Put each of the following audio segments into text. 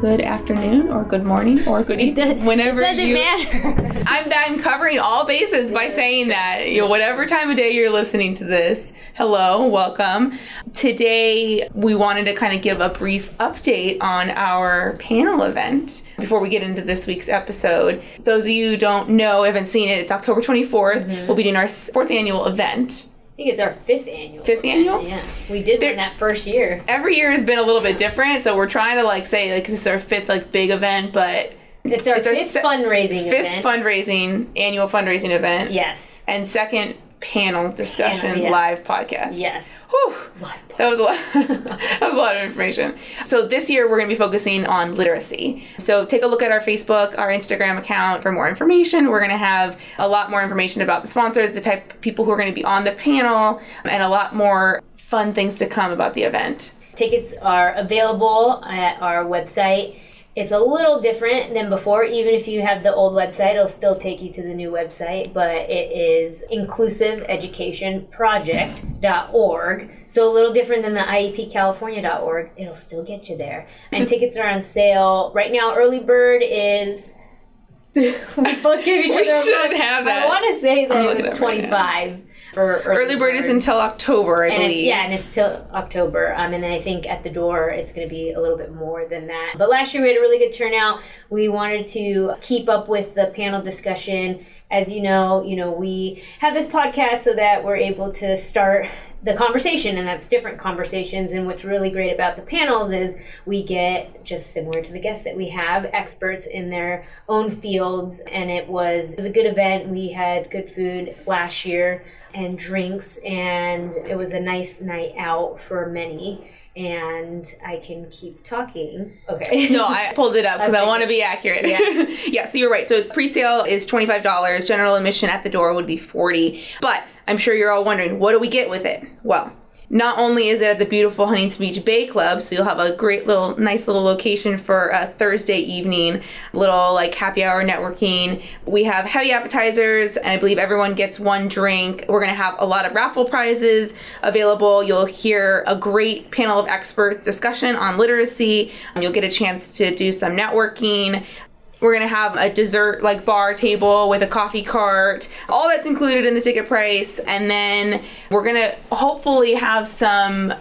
good afternoon or good morning or good evening. Whenever it doesn't you, matter. I'm, I'm covering all bases by saying that. You know, whatever time of day you're listening to this, hello, welcome. Today, we wanted to kind of give a brief update on our panel event before we get into this week's episode. Those of you who don't know, haven't seen it, it's October 24th. Mm-hmm. We'll be doing our fourth annual event I think it's our fifth annual. Fifth annual? Yeah. We did there, that first year. Every year has been a little bit different, so we're trying to like say like this is our fifth like big event, but it's our it's fifth our fundraising fifth event. fundraising annual fundraising event. Yes. And second panel discussion panel, yeah. live podcast. Yes. Whew, that was a lot. that was a lot of information. So this year we're going to be focusing on literacy. So take a look at our Facebook, our Instagram account for more information. We're going to have a lot more information about the sponsors, the type of people who are going to be on the panel, and a lot more fun things to come about the event. Tickets are available at our website it's a little different than before. Even if you have the old website, it'll still take you to the new website, but it is inclusiveeducationproject.org. So a little different than the IEPCalifornia.org. It'll still get you there. And tickets are on sale. Right now, early bird is we both give each other. We should have that. I want to say that it was twenty five for early, early bird, bird, is until October, I and believe. yeah, and it's till October. Um, and then I think at the door it's going to be a little bit more than that. But last year we had a really good turnout. We wanted to keep up with the panel discussion. As you know, you know we have this podcast so that we're able to start the conversation and that's different conversations and what's really great about the panels is we get just similar to the guests that we have experts in their own fields and it was it was a good event we had good food last year and drinks, and it was a nice night out for many. And I can keep talking. Okay. no, I pulled it up because I want to be accurate. Yeah. yeah, so you're right. So pre-sale is $25. General admission at the door would be 40 But I'm sure you're all wondering, what do we get with it? Well, not only is it at the beautiful Huntington Beach Bay Club, so you'll have a great little, nice little location for a Thursday evening, little like happy hour networking. We have heavy appetizers, and I believe everyone gets one drink. We're to have a lot of raffle prizes available. You'll hear a great panel of experts discussion on literacy. You'll get a chance to do some networking. We're gonna have a dessert like bar table with a coffee cart. All that's included in the ticket price, and then we're gonna hopefully have some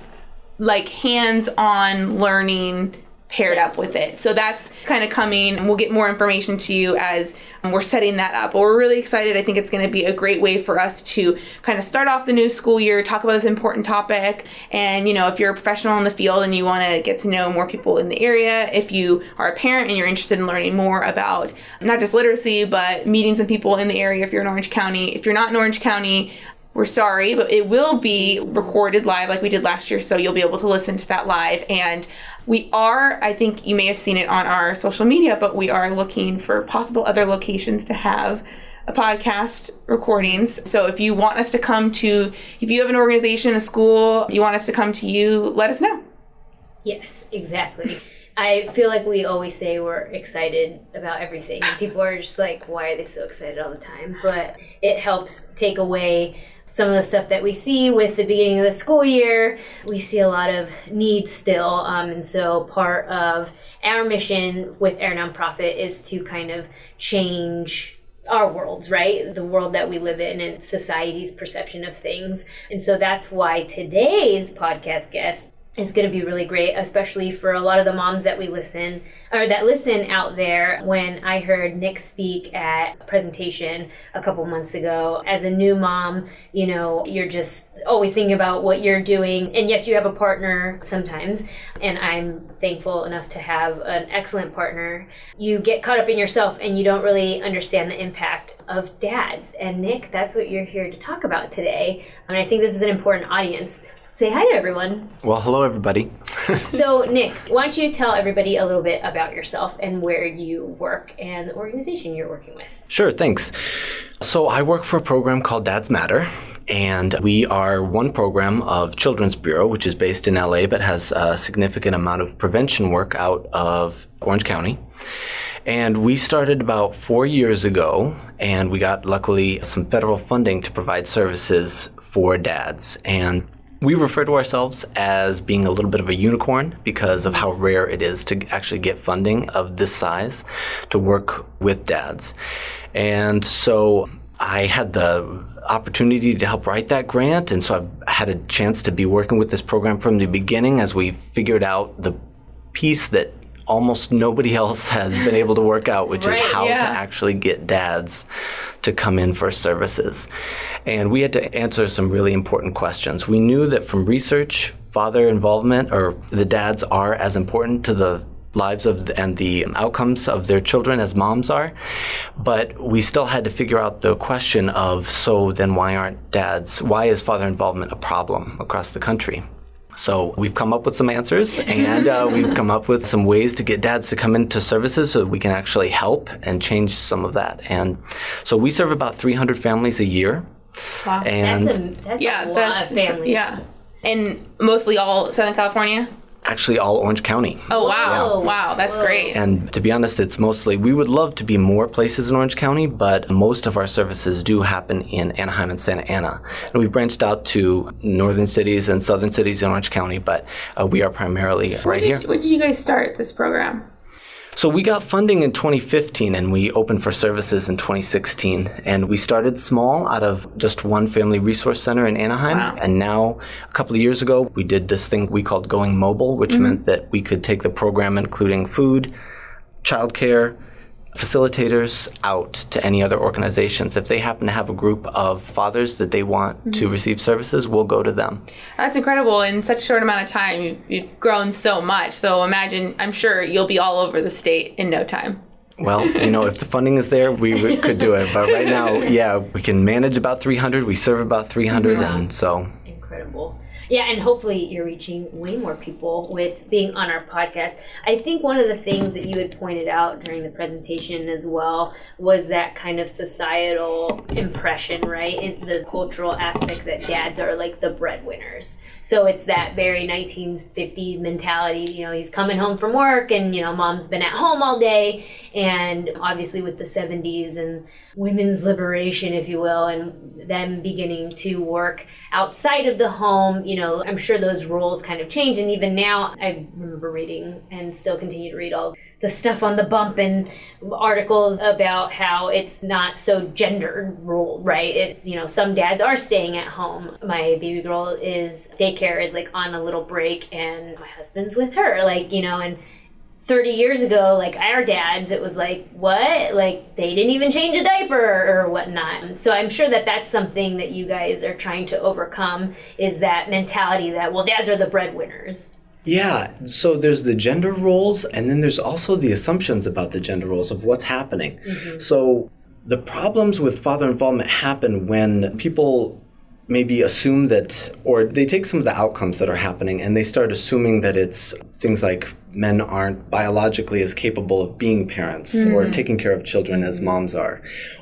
like hands-on learning paired up with it. So that's kind of coming, and we'll get more information to you as we're setting that up. But we're really excited. I think it's going to be a great way for us to kind of start off the new school year, talk about this important topic. And, you know, if you're a professional in the field and you want to get to know more people in the area, if you are a parent and you're interested in learning more about not just literacy, but meeting some people in the area, if you're in Orange County, if you're not in Orange County, we're sorry, but it will be recorded live like we did last year, so you'll be able to listen to that live. And we are, I think you may have seen it on our social media, but we are looking for possible other locations to have a podcast recordings. So if you want us to come to, if you have an organization, a school, you want us to come to you, let us know. Yes, exactly. I feel like we always say we're excited about everything. People are just like, why are they so excited all the time? But it helps take away some of the stuff that we see with the beginning of the school year. We see a lot of needs still. Um, and so part of our mission with our nonprofit is to kind of change our worlds, right? The world that we live in and society's perception of things. And so that's why today's podcast guest is going to be really great, especially for a lot of the moms that we listen or that listen out there. When I heard Nick speak at a presentation a couple months ago, as a new mom, you know, you're just always thinking about what you're doing. And yes, you have a partner sometimes, and I'm thankful enough to have an excellent partner. You get caught up in yourself and you don't really understand the impact of dads. And Nick, that's what you're here to talk about today. And I think this is an important audience Say hi to everyone. Well, hello, everybody. so, Nick, why don't you tell everybody a little bit about yourself and where you work and the organization you're working with? Sure, thanks. So, I work for a program called Dads Matter. And we are one program of Children's Bureau, which is based in LA but has a significant amount of prevention work out of Orange County. And we started about four years ago, and we got luckily some federal funding to provide services for dads. And we refer to ourselves as being a little bit of a unicorn because of how rare it is to actually get funding of this size to work with dads. And so I had the opportunity to help write that grant, and so I've had a chance to be working with this program from the beginning as we figured out the piece that almost nobody else has been able to work out, which Right, is how yeah. to actually get dads to come in for services. And we had to answer some really important questions. We knew that from research, father involvement or the dads are as important to the lives of and the outcomes of their children as moms are but we still had to figure out the question of so then why aren't dads why is father involvement a problem across the country so we've come up with some answers and uh, we've come up with some ways to get dads to come into services so that we can actually help and change some of that and so we serve about 300 families a year Wow. and That's a, that's yeah, a lot that's of families. Yeah, and mostly all Southern California. Actually all orange county Oh wow, Whoa. wow, that's Whoa. great. And to be honest, it's mostly, we would love to be more places in Orange County, but most of our services do happen in Anaheim and Santa Ana. And we've branched out to northern cities and southern cities in Orange County, but uh, we are primarily right here. When did you guys start this program? So we got funding in 2015 and we opened for services in 2016. And we started small out of just one family resource center in Anaheim. Wow. And now, a couple of years ago, we did this thing we called Going Mobile, which mm-hmm. meant that we could take the program, including food, childcare, facilitators out to any other organizations. If they happen to have a group of fathers that they want to mm-hmm. receive services, we'll go to them. That's incredible. In such a short amount of time, you've, you've grown so much. So imagine, I'm sure you'll be all over the state in no time. Well, you know, if the funding is there, we, we could do it. But right now, yeah, we can manage about 300. We serve about 300, and so Incredible. Yeah, and hopefully you're reaching way more people with being on our podcast. I think one of the things that you had pointed out during the presentation as well was that kind of societal impression, right? In the cultural aspect that dads are like the breadwinners. So it's that very 1950 mentality, you know, he's coming home from work and, you know, mom's been at home all day. And obviously with the 70s and women's liberation, if you will, and them beginning to work outside of the home, you know, I'm sure those roles kind of change. And even now, I remember reading and still continue to read all the stuff on the bump and articles about how it's not so gender role, right? It's, you know, some dads are staying at home. My baby girl is daycare is like on a little break and my husband's with her, like, you know, and 30 years ago, like our dads, it was like, what? Like they didn't even change a diaper or whatnot. So I'm sure that that's something that you guys are trying to overcome is that mentality that, well, dads are the breadwinners. Yeah, so there's the gender roles, and then there's also the assumptions about the gender roles of what's happening. Mm-hmm. So the problems with father involvement happen when people maybe assume that, or they take some of the outcomes that are happening and they start assuming that it's things like men aren't biologically as capable of being parents or hmm. taking care of children as moms are.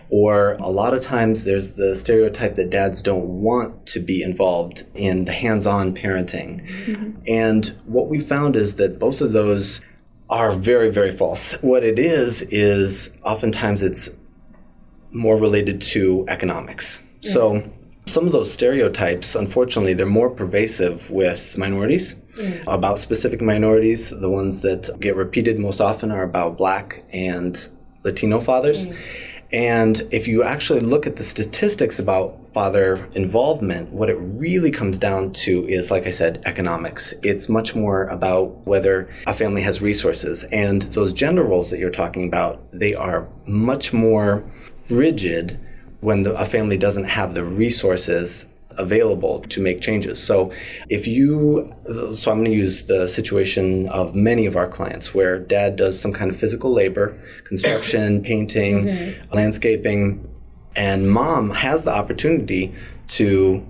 Or a lot of times there's the stereotype that dads don't want to be involved in the hands on parenting. Mm-hmm. And what we found is that both of those are very, very false. What it is, is oftentimes it's more related to economics. So some of those stereotypes, unfortunately, they're more pervasive with minorities. Mm. About specific minorities, the ones that get repeated most often are about black and Latino fathers. Mm. And if you actually look at the statistics about father involvement, what it really comes down to is, like I said, economics. It's much more about whether a family has resources. And those gender roles that you're talking about, they are much more rigid when the, a family doesn't have the resources available to make changes. So if you so I'm going to use the situation of many of our clients where dad does some kind of physical labor, construction, painting, mm-hmm. landscaping and mom has the opportunity to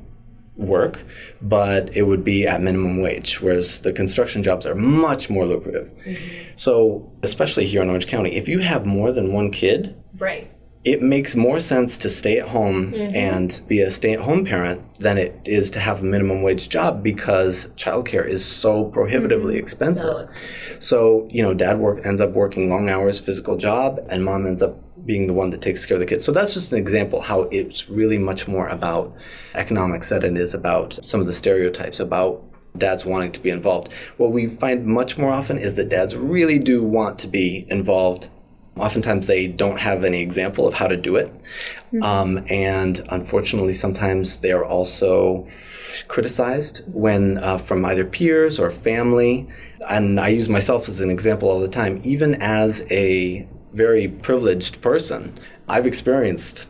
work, but it would be at minimum wage, whereas the construction jobs are much more lucrative. Mm-hmm. So, especially here in Orange County, if you have more than one kid, Right. It makes more sense to stay at home mm-hmm. and be a stay at home parent than it is to have a minimum wage job because childcare is so prohibitively mm-hmm. expensive. So, you know, dad work ends up working long hours, physical job, and mom ends up being the one that takes care of the kids. So that's just an example how it's really much more about economics than it is about some of the stereotypes about dads wanting to be involved. What we find much more often is that dads really do want to be involved. Oftentimes they don't have any example of how to do it. Um, and unfortunately, sometimes they are also criticized when uh, from either peers or family. And I use myself as an example all the time. Even as a very privileged person, I've experienced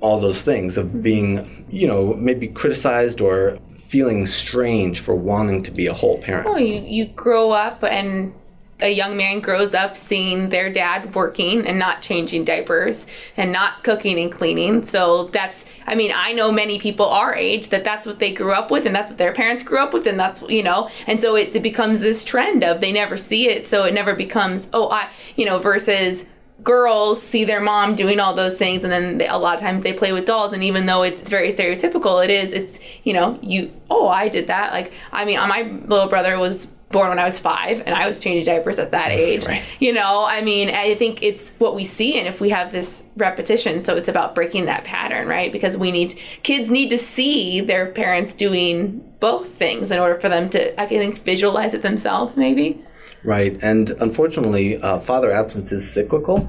all those things of being, you know, maybe criticized or feeling strange for wanting to be a whole parent. Oh, you, you grow up and a young man grows up seeing their dad working and not changing diapers and not cooking and cleaning. So that's, I mean, I know many people our age that that's what they grew up with and that's what their parents grew up with and that's, you know, and so it, it becomes this trend of they never see it. So it never becomes, oh, I, you know, versus girls see their mom doing all those things and then they, a lot of times they play with dolls and even though it's very stereotypical it is it's you know you oh i did that like i mean my little brother was born when i was five and i was changing diapers at that age Right. you know i mean i think it's what we see and if we have this repetition so it's about breaking that pattern right because we need kids need to see their parents doing both things in order for them to i think visualize it themselves maybe Right, and unfortunately, uh, father absence is cyclical.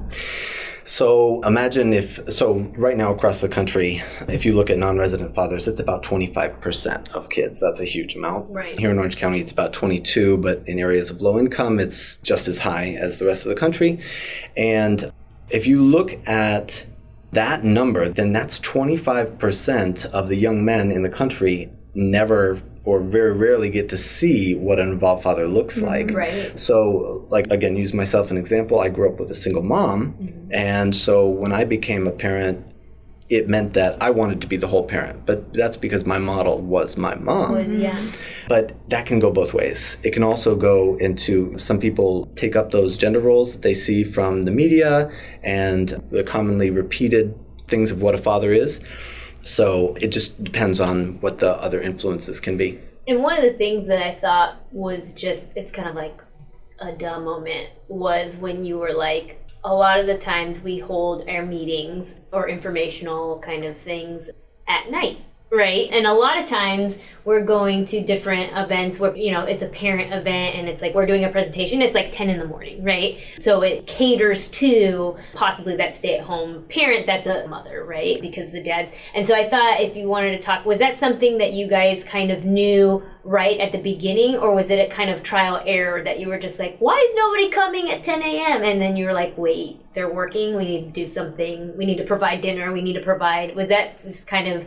So imagine if, so right now across the country, if you look at non resident fathers, it's about 25% of kids. That's a huge amount. Right. Here in Orange County, it's about 22, but in areas of low income, it's just as high as the rest of the country. And if you look at that number, then that's 25% of the young men in the country never or very rarely get to see what an involved father looks mm-hmm. like. Right. So, like, again, use myself an example. I grew up with a single mom. Mm-hmm. And so when I became a parent, it meant that I wanted to be the whole parent. But that's because my model was my mom. Yeah. But that can go both ways. It can also go into some people take up those gender roles that they see from the media and the commonly repeated things of what a father is. So it just depends on what the other influences can be. And one of the things that I thought was just, it's kind of like a dumb moment, was when you were like, a lot of the times we hold our meetings or informational kind of things at night. Right. And a lot of times we're going to different events where, you know, it's a parent event and it's like we're doing a presentation. It's like 10 in the morning, right? So it caters to possibly that stay at home parent that's a mother, right? Because the dad's. And so I thought if you wanted to talk, was that something that you guys kind of knew right at the beginning or was it a kind of trial error that you were just like, why is nobody coming at 10 a.m.? And then you were like, wait, they're working. We need to do something. We need to provide dinner. We need to provide. Was that just kind of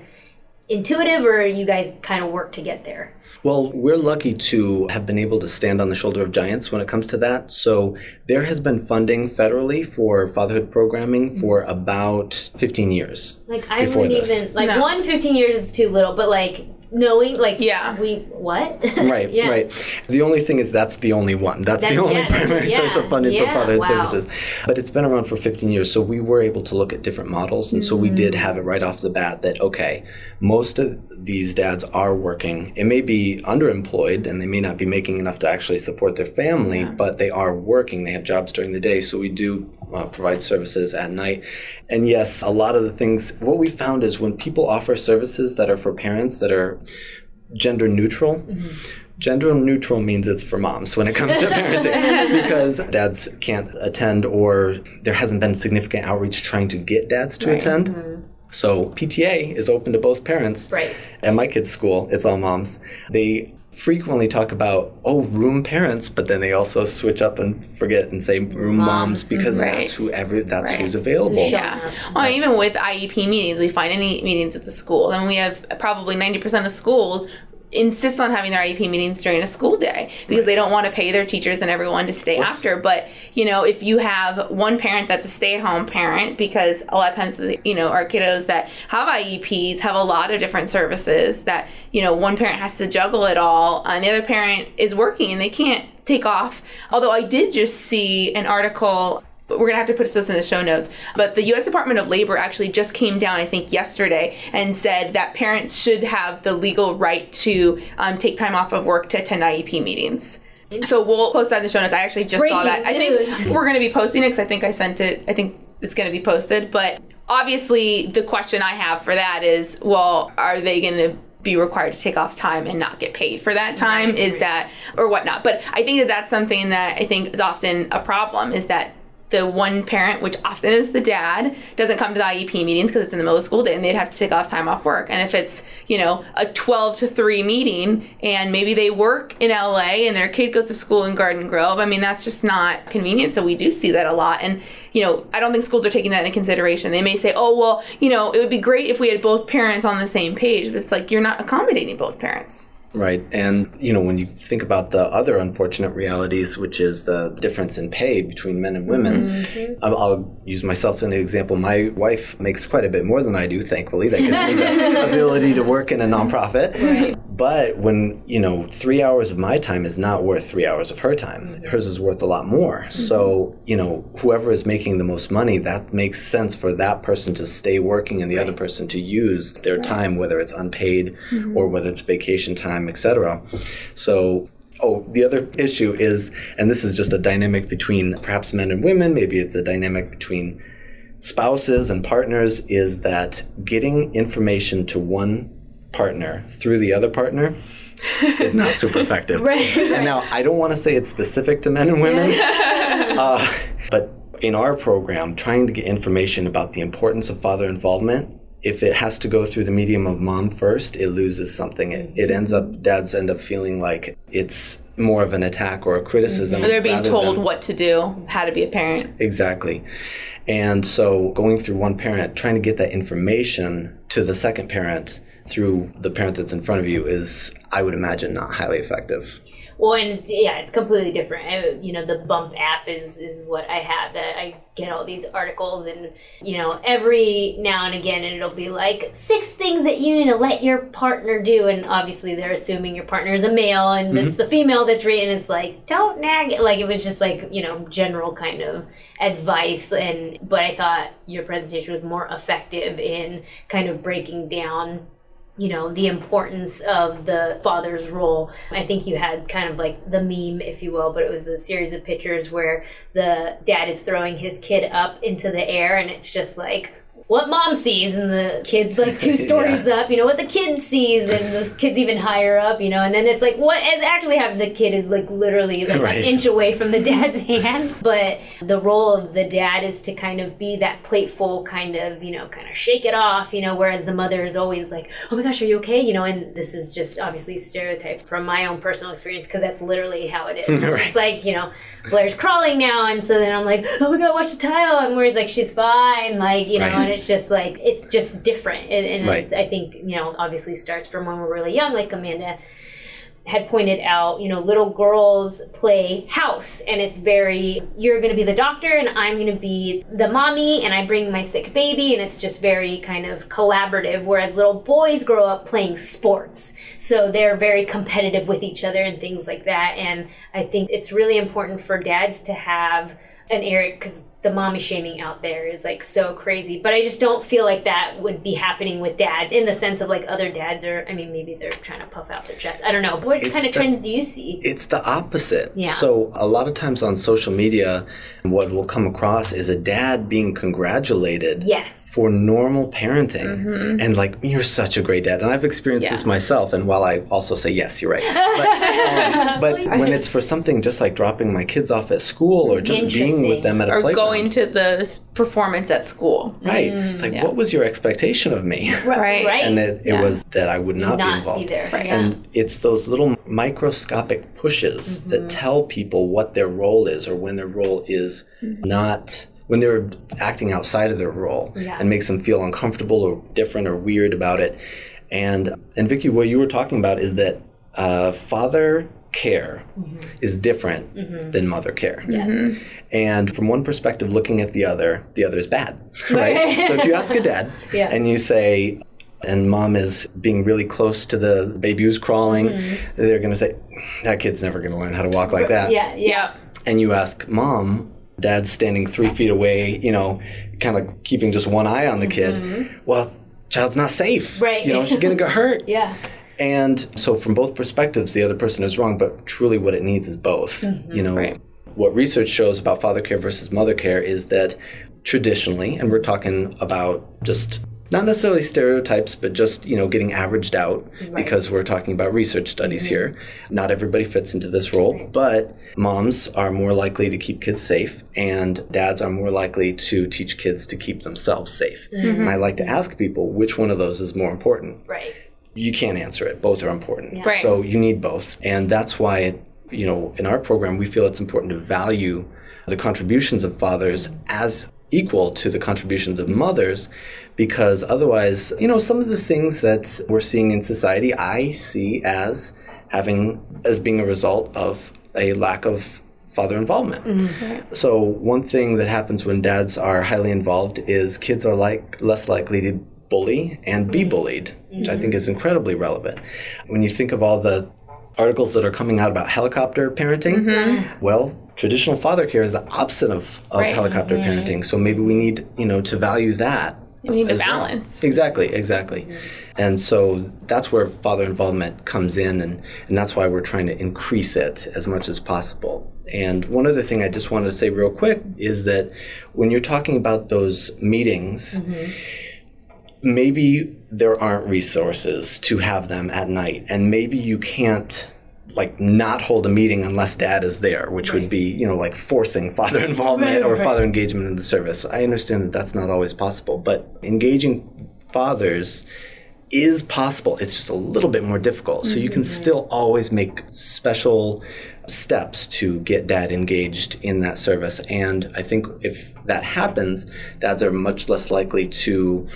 intuitive or you guys kind of work to get there? Well, we're lucky to have been able to stand on the shoulder of giants when it comes to that. So there has been funding federally for fatherhood programming mm-hmm. for about 15 years. Like I wouldn't even like No. one 15 years is too little, but like knowing like Yeah. we what? Right, yeah. right. The only thing is that's the only one. That's, the only yeah, that's- primary source of funding yeah, for fatherhood wow. services. But it's been around for 15 years, so we were able to look at different models, and so we did Mm. have it right off the bat that okay, most of these dads are working. It may be underemployed, and they may not be making enough to actually support their family, but they are working. They have jobs during the day, so we do uh, provide services at night. And yes, a lot of the things. What we found is when people offer services that are for parents that are gender neutral. Gender neutral means it's for moms when it comes to parenting because dads can't attend or there hasn't been significant outreach trying to get dads to Right. attend. So PTA is open to both parents. Right. At my kids' school, it's all moms. They frequently talk about oh room parents, but then they also switch up and forget and say room moms, because Right. that's who every that's Right. who's available. Yeah. Well, even with IEP meetings, we find any meetings at the school, then we have probably 90% of schools insist on having their IEP meetings during a school day because they don't want to pay their teachers and everyone to stay after. But you know, if you have one parent that's a stay-at-home parent, because a lot of times, you know, our kiddos that have IEPs have a lot of different services that you know one parent has to juggle it all, and the other parent is working and they can't take off. Although I did just see an article but we're gonna have to put this in the show notes. But the U.S. Department of Labor actually just came down, I think, yesterday, and said that parents should have the legal right to um, take time off of work to attend IEP meetings. So we'll post that in the show notes. I actually just Breaking saw that. I think we're gonna be posting it because I think I sent it. I think it's gonna be posted. But obviously, the question I have for that is, well, are they gonna be required to take off time and not get paid for that time is that or whatnot but i think that that's something that i think is often a problem is that the one parent, which often is the dad, doesn't come to the IEP meetings because it's in the middle of school day and they'd have to take off time off work. And if it's, you know, a 12 to 3 meeting and maybe they work in LA and their kid goes to school in Garden Grove, I mean, that's just not convenient. So we do see that a lot. And, you know, I don't think schools are taking that into consideration. They may say, oh, well, you know, it would be great if we had both parents on the same page, but it's like you're not accommodating both parents. Right. And, you know, when you think about the other unfortunate realities, which is the difference in pay between men and women, mm-hmm. I'll, I'll use myself as an example. My wife makes quite a bit more than I do, thankfully. That gives me the ability to work in a nonprofit. But when, you know, three hours of my time is not worth three hours of her time, mm-hmm. hers is worth a lot more. Mm-hmm. So, you know, whoever is making the most money, that makes sense for that person to stay working and the other person to use their time, whether it's unpaid or whether it's vacation time, etc. So, oh, the other issue is, and this is just a dynamic between perhaps men and women, maybe it's a dynamic between spouses and partners, is that getting information to one partner through the other partner is not super effective. Right, And now I don't want to say it's specific to men and women, uh, but in our program, trying to get information about the importance of father involvement, if it has to go through the medium of mom first, it loses something. It, it ends up, mm-hmm. dads end up feeling like it's more of an attack or a criticism. Mm-hmm. Or they're being told than- what to do, how to be a parent. Exactly. And so going through one parent, trying to get that information to the second parent through the parent that's in front of you is, I would imagine, not highly effective. Well, and it's, yeah, it's completely different. I, you know, the Bump app is is what I have. That I get all these articles, and you know, every now and again, and it'll be like six things that you need to let your partner do, and obviously they're assuming your partner is a male, and it's mm-hmm. the female that's reading. It's like don't nag. it. Like it was just like you know, general kind of advice, and but I thought your presentation was more effective in kind of breaking down you know the importance of the father's role. I think you had kind of like the meme if you will but it was a series of pictures where the dad is throwing his kid up into the air and it's just like what mom sees and the kid's like two stories up you know what the kid sees and the kid's even higher up you know and then it's like what has actually happened the kid is like literally like Right. an inch away from the dad's hands but the role of the dad is to kind of be that playful kind of you know kind of shake it off you know whereas the mother is always like oh my gosh are you okay you know and this is just obviously stereotyped from my own personal experience because that's literally how it is it's Right. just like you know blair's crawling now and so then i'm like oh my god watch the tile and where he's like she's fine like you know Right. and it's just like it's just different and, and Right. it's, i think you know obviously starts from when we're really young like amanda had pointed out, you know, little girls play house and it's very, you're going to be the doctor and I'm going to be the mommy and I bring my sick baby and it's just very kind of collaborative. Whereas little boys grow up playing sports. So they're very competitive with each other and things like that. And I think it's really important for dads to have an area because the mommy shaming out there is like so crazy. But I just don't feel like that would be happening with dads in the sense of like other dads are, I mean, maybe they're trying to puff out their chest. I don't know. But what It's kind of the- trends do you see? It's the opposite. Yeah. So a lot of times on social media, what we'll come across is a dad being congratulated Yes. For normal parenting and like you're such a great dad and i've experienced this myself and while i also say yes you're right but, um, but when it's for something just like dropping my kids off at school or just being with them at a Or playground going to the performance at school. right it's like yeah. what was your expectation of me Right. Right. and it, it Yeah. was that i would not, be involved be there. Right. Yeah. and it's those little microscopic pushes Mm-hmm. that tell people what their role is or when their role is not when they're acting outside of their role Yeah. and makes them feel uncomfortable or different or weird about it And and Vicki, what you were talking about is that uh, father care mm-hmm. is different mm-hmm. than mother care. Yes. Mm-hmm. And from one perspective, looking at the other, the other is bad, right? so if you ask a dad Yeah. and you say, and mom is being really close to the baby who's crawling, they're going to say, that kid's never going to learn how to walk like that. Yeah, yeah. And you ask mom, dad's standing three feet away, you know, kind of keeping just one eye on the kid. Mm-hmm. Well, child's not safe. Right. You know, she's going to get hurt. Yeah. And so, from both perspectives, the other person is wrong, but truly what it needs is both. Mm-hmm. You know, Right. what research shows about father care versus mother care is that traditionally, and we're talking about just not necessarily stereotypes, but just, you know, getting averaged out because we're talking about research studies mm-hmm. here. Not everybody fits into this role, but moms are more likely to keep kids safe and dads are more likely to teach kids to keep themselves safe. And I like to ask people which one of those is more important Right. you can't answer it. Both are important. Right. So you need both. And that's why, you know, in our program, we feel it's important to value the contributions of fathers as equal to the contributions of mothers because otherwise, you know, some of the things that we're seeing in society, I see as having, as being a result of a lack of father involvement. Mm-hmm. So one thing that happens when dads are highly involved is kids are like less likely to bully and be mm-hmm. bullied, which I think mm-hmm. is incredibly relevant. When you think of all the articles that are coming out about helicopter parenting, well, traditional father care is the opposite of, of Right. helicopter parenting. So maybe we need, you know, to value that. We need a as well. balance. Exactly, exactly. Mm-hmm. And so that's where father involvement comes in, and, and that's why we're trying to increase it as much as possible. And one other thing I just wanted to say real quick is that when you're talking about those meetings, mm-hmm. maybe there aren't resources to have them at night, and maybe you can't like not hold a meeting unless dad is there which would be you know like forcing father involvement Right, or right. father engagement in the service. I understand that that's not always possible but engaging fathers is possible. It's just a little bit more difficult. So you mm-hmm, can still always make special steps to get dad engaged in that service. And i think if that happens dads are much less likely to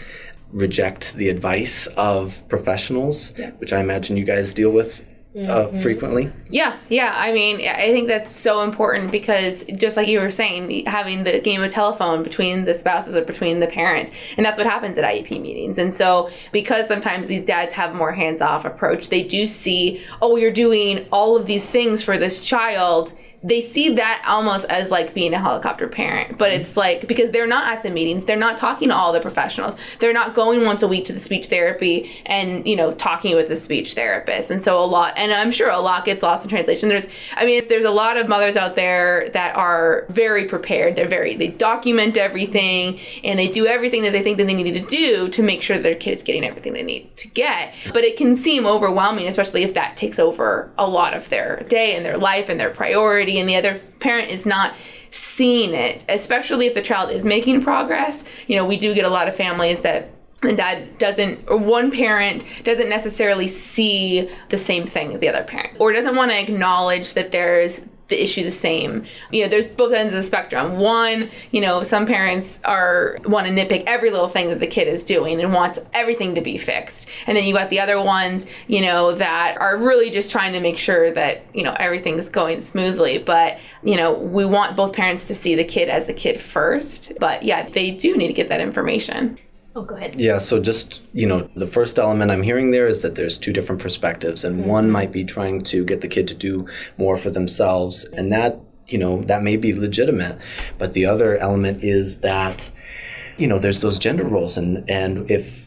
reject the advice of professionals which i imagine you guys deal with uh, frequently Yeah, yeah. I mean, I think that's so important because just like you were saying, having the game of telephone between the spouses or between the parents, and that's what happens at IEP meetings. And so, because sometimes these dads have a more hands-off approach, they do see, oh, you're doing all of these things for this child. They see that almost as like being a helicopter parent, but mm-hmm. it's like because they're not at the meetings, they're not talking to all the professionals, they're not going once a week to the speech therapy and you know talking with the speech therapist, and so a lot, and I'm sure a lot gets lost in translation. There's, I mean, there's a lot of mothers out there that are very prepared. They're very, they document everything and they do everything that they think that they need to do to make sure that their kid is getting everything they need to get. But it can seem overwhelming, especially if that takes over a lot of their day and their life and their and the other parent is not seeing it, especially if the child is making progress. You know, we do get a lot of families that the dad doesn't or one parent doesn't necessarily see the same thing as the other parent or doesn't want to acknowledge that there's the issue the same. You know there's both ends of the spectrum. One you know some parents are want to nitpick every little thing that the kid is doing and wants everything to be fixed. And then you got the other ones you know that are really just trying to make sure that you know everything's going smoothly. But you know we want both parents to see the kid as the kid first. But yeah they do need to get that information Oh, go ahead. Yeah, so just, you know, the first element I'm hearing there is that there's two different perspectives, and one might be trying to get the kid to do more for themselves, and that, you know, that may be legitimate. But the other element is that, you know, there's those gender roles, and, and if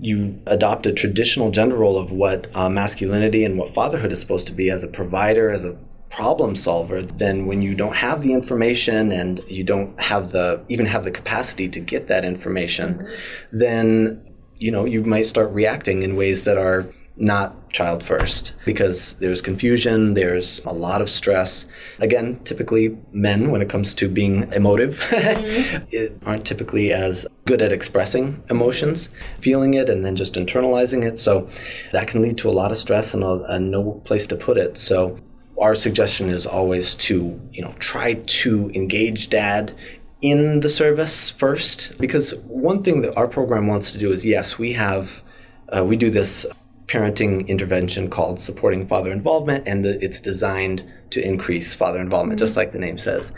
you adopt a traditional gender role of what uh, masculinity and what fatherhood is supposed to be as a provider, as a problem solver, then when you don't have the information and you don't have the even have the capacity to get that information, mm-hmm. then you know you might start reacting in ways that are not child first because there's confusion, there's a lot of stress. Again, typically men, when it comes to being emotive, mm-hmm. it aren't typically as good at expressing emotions, feeling it, and then just internalizing it. So that can lead to a lot of stress and, a, and no place to put it. So our suggestion is always to, you know, try to engage dad in the service first because one thing that our program wants to do is yes, we have uh, we do this parenting intervention called supporting father involvement, and the, it's designed to increase father involvement, just like the name says.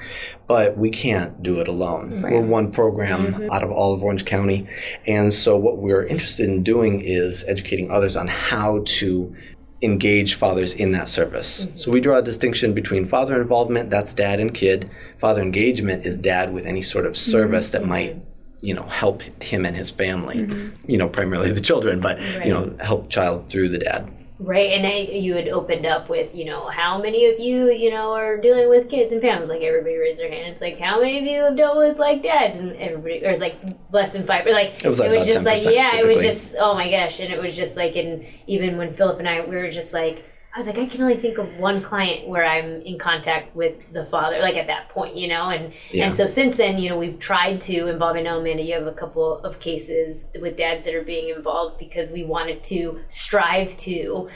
But we can't do it alone. We're one program out of all of Orange County, and so what we're interested in doing is educating others on how to engage fathers in that service. Mm-hmm. So we draw a distinction between father involvement, that's dad and kid. Father engagement is dad with any sort of mm-hmm. service that might you know help him and his family. Mm-hmm. You know primarily the children but you know help child through the dad Right, and I, you had opened up with, you know, how many of you, you know, are dealing with kids and families? Like everybody raised their hand. It's like, how many of you have dealt with like dads? And everybody, or it's like less than five. Or like It was like about just like, 10% yeah, it was just, oh my gosh, and it was just like, and even when Philip and I, we were just like, I was like, I can only think of one client where I'm in contact with the father, like at that point, you know, and Yeah. and so since then, you know, we've tried to involve. I know Amanda, you have a couple of cases with dads that are being involved because we wanted to strive to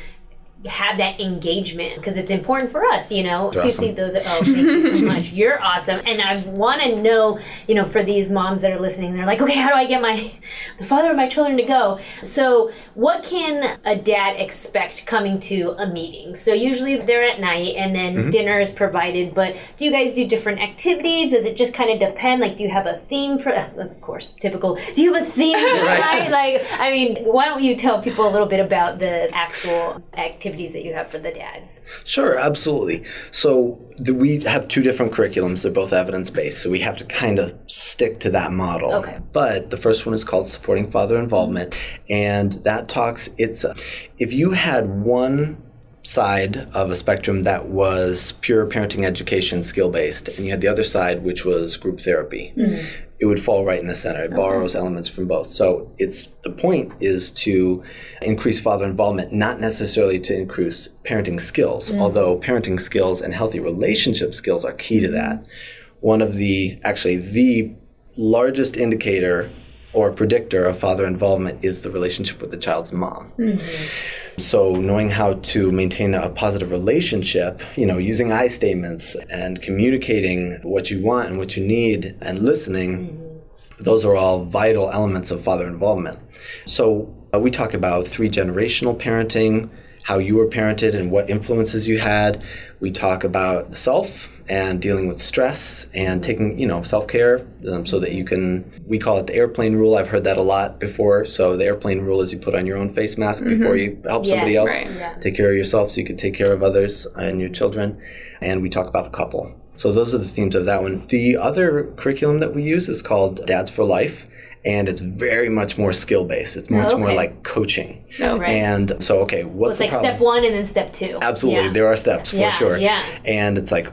have that engagement because it's important for us, you know, to awesome. see those. Oh, thank you so much. You're awesome, and I want to know, you know, for these moms that are listening, they're like, okay, how do I get my the father of my children to go? So, what can a dad expect coming to a meeting? So usually they're at night, and then Mm-hmm. dinner is provided. But do you guys do different activities? Does it just kind of depend? Like, do you have a theme for? Of course, typical. Do you have a theme? Right. Like, I mean, why don't you tell people a little bit about the actual activities that you have for the dads? Sure, absolutely. So the, we have two different curriculums. They're both evidence based, so we have to kind of stick to that model. Okay. But the first one is called supporting father involvement, and that talks. It's if you had one side of a spectrum that was pure parenting education skill based and you had the other side which was group therapy mm-hmm. It would fall right in the center. It borrows elements from both. So it's the point is to increase father involvement not necessarily to increase parenting skills although parenting skills and healthy relationship skills are key to mm-hmm. that. One of the actually the largest indicator or predictor of father involvement is the relationship with the child's mom so knowing how to maintain a positive relationship, you know, using I statements and communicating what you want and what you need and listening, those are all vital elements of father involvement. So uh, we talk about three generational parenting, how you were parented and what influences you had. We talk about the self and dealing with stress and taking, you know, self-care um, so that you can we call it the airplane rule. I've heard that a lot before. So the airplane rule is you put on your own face mask before you help somebody else. right. Yeah. Take care of yourself so you can take care of others and your children. And we talk about the couple. So those are the themes of that one. The other curriculum that we use is called Dads for Life. And it's very much more skill based. It's much more Okay. like coaching. No. Right. And so, okay, what's It's the like problem? step one and then step two. Absolutely, Yeah. there are steps for Yeah, sure. yeah. And it's like,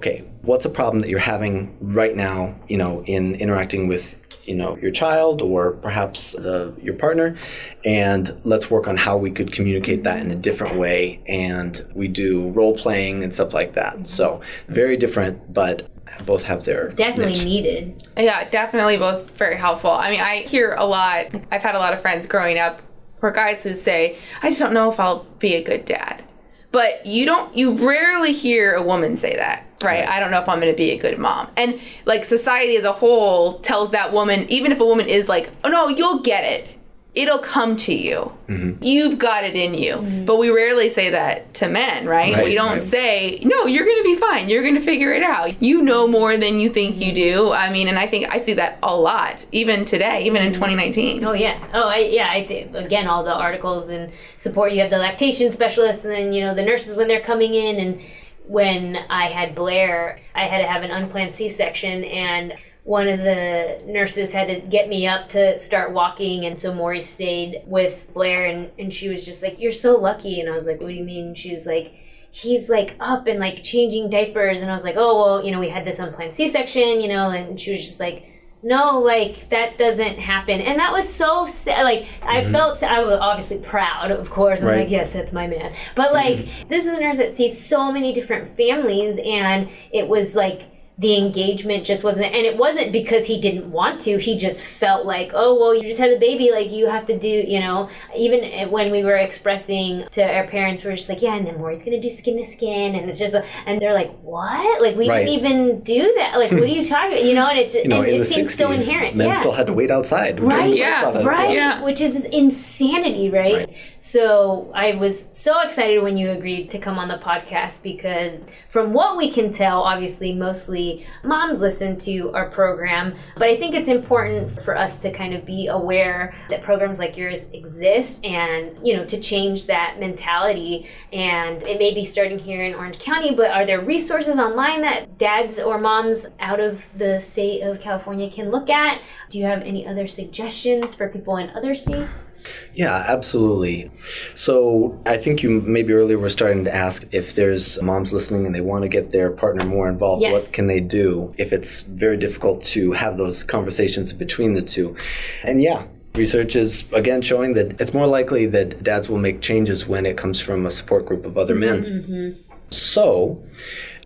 okay, what's a problem that you're having right now? You know, in interacting with you know your child or perhaps the your partner, and let's work on how we could communicate that in a different way. And we do role playing and stuff like that. So very different, but both have their Definitely niche. needed. Yeah, definitely both very helpful. I mean, I hear a lot. I've had a lot of friends growing up or guys who say, I just don't know if I'll be a good dad. But you don't, you rarely hear a woman say that, right? I don't know if I'm going to be a good mom. And like society as a whole tells that woman, even if a woman is like, oh no, you'll get it. It'll come to you. Mm-hmm. You've got it in you. Mm-hmm. But we rarely say that to men, right? Right, we don't right. say, no, you're going to be fine. You're going to figure it out. You know more than you think you do. I mean, and I think I see that a lot, even today, even in mm-hmm. 2019. Oh yeah. Oh I, yeah. I think again all the articles and support. You have the lactation specialists, and then you know the nurses when they're coming in. And when I had Blair, I had to have an unplanned C-section, and one of the nurses had to get me up to start walking, and so Maury stayed with Blair, and and she was just like, "You're so lucky," and I was like, "What do you mean?" She was like. He's like up and like changing diapers, and I was like, "Oh well, you know, we had this unplanned C-section, you know," and she was just like, no, like that doesn't happen. And that was so sad. Like I mm-hmm. felt, I was obviously proud, of course. I'm Right. like, yes, that's my man. But like, this is a nurse that sees so many different families, and it was like the engagement just wasn't and it wasn't because he didn't want to he just felt like oh well you just had a baby like you have to do you know even when we were expressing to our parents we are just like yeah and then Maury's gonna do skin to skin and it's just and they're like what like we Right. didn't even do that like what are you talking about you know and it, You know, and in it the seems so 60s, inherent men yeah still had to wait outside. Right, yeah, right Yeah. which is insanity right? Right. So i was so excited when you agreed to come on the podcast because from what we can tell obviously mostly moms listen to our program but i think it's important for us to kind of be aware that programs like yours exist and you know to change that mentality. And it may be starting here in orange county but are there resources online that dads or moms out of the state of california can look at? Do you have any other suggestions for people in other states Yeah, absolutely. So I think you maybe earlier were starting to ask if there's moms listening and they want to get their partner more involved, Yes. what can they do if it's very difficult to have those conversations between the two? And yeah, research is again showing that it's more likely that dads will make changes when it comes from a support group of other men. Mm-hmm. So,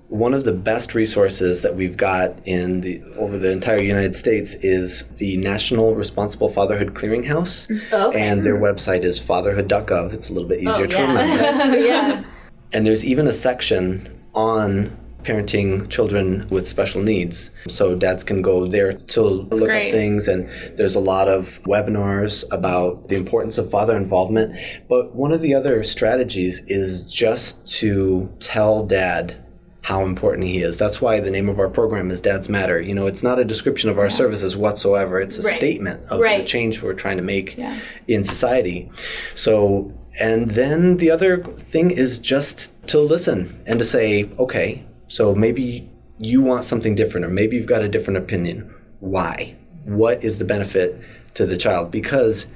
one of the best resources that we've got in the over the entire United States is the National Responsible Fatherhood Clearinghouse, Oh, okay. and their mm-hmm. website is fatherhood.gov. It's a little bit easier Oh, to remember. yeah. yeah. And there's even a section on parenting children with special needs. So dads can go there to look great. at things and there's a lot of webinars about the importance of father involvement. But one of the other strategies is just to tell dad how important he is. That's why the name of our program is Dads Matter. You know, it's not a description of our services whatsoever. It's a Right. statement of Right. the change we're trying to make Yeah. in society. So, and then the other thing is just to listen and to say, okay, so maybe you want something different, or maybe you've got a different opinion. Why? What is the benefit to the child? Because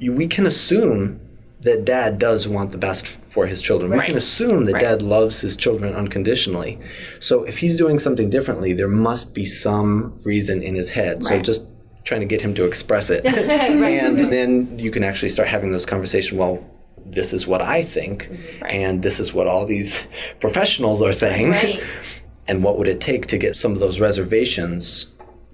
you, we can assume that dad does want the best for his children. We Right. can assume that Right. dad loves his children unconditionally. So if he's doing something differently, there must be some reason in his head. So just trying to get him to express it. and then you can actually start having those conversations. Well, this is what I think, and this is what all these professionals are saying. Right. and what would it take to get some of those reservations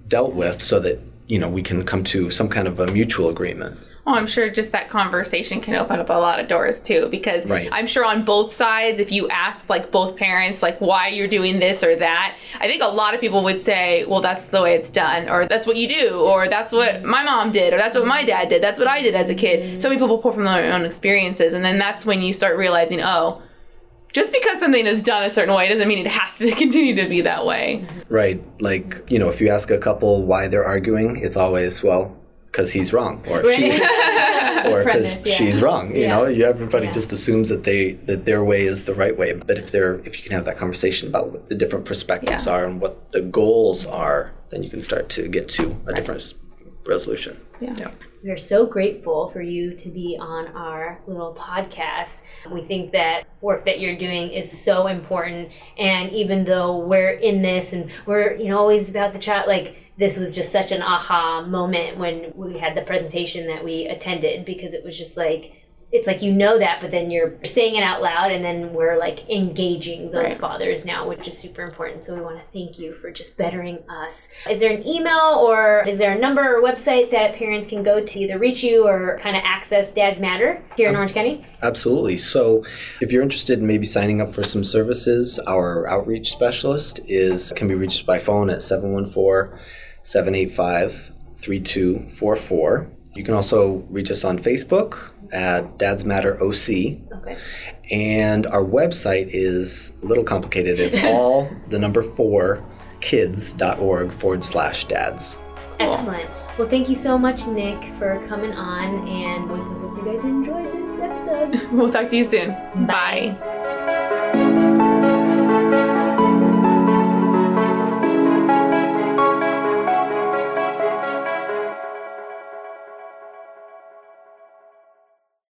dealt with so that you know we can come to some kind of a mutual agreement Oh, I'm sure just that conversation can open up a lot of doors too, because Right. I'm sure on both sides, if you ask like both parents, like why you're doing this or that, I think a lot of people would say, well, that's the way it's done, or that's what you do, or that's what my mom did, or that's what my dad did, that's what I did as a kid. So many people pull from their own experiences, and then that's when you start realizing, oh, just because something is done a certain way doesn't mean it has to continue to be that way. right like you know if you ask a couple why they're arguing it's always well because he's wrong or she or because yeah. she's wrong you Yeah. know you, everybody Yeah. just assumes that they that their way is the right way but if they're if you can have that conversation about what the different perspectives Yeah. are and what the goals are then you can start to get to a different resolution Yeah. We're so grateful for you to be on our little podcast. We think that work that you're doing is so important. And even though we're in this and we're, you know, always about the chat like this was just such an aha moment when we had the presentation that we attended because it was just like, it's like you know that, but then you're saying it out loud, and then we're like engaging those Right. fathers now, which is super important. So we want to thank you for just bettering us. Is there an email or is there a number or website that parents can go to either reach you or kind of access Dad's Matter here in Orange County? Absolutely. So, if you're interested in maybe signing up for some services, our outreach specialist is can be reached by phone at 714-785-3244. You can also reach us on Facebook at Dad's Matter OC, Okay. and our website is a little complicated. It's all the number four kids.org forward slash dads. Excellent. Well, thank you so much, Nick, for coming on, and we hope you guys enjoyed this episode. We'll talk to you soon. Bye. Bye.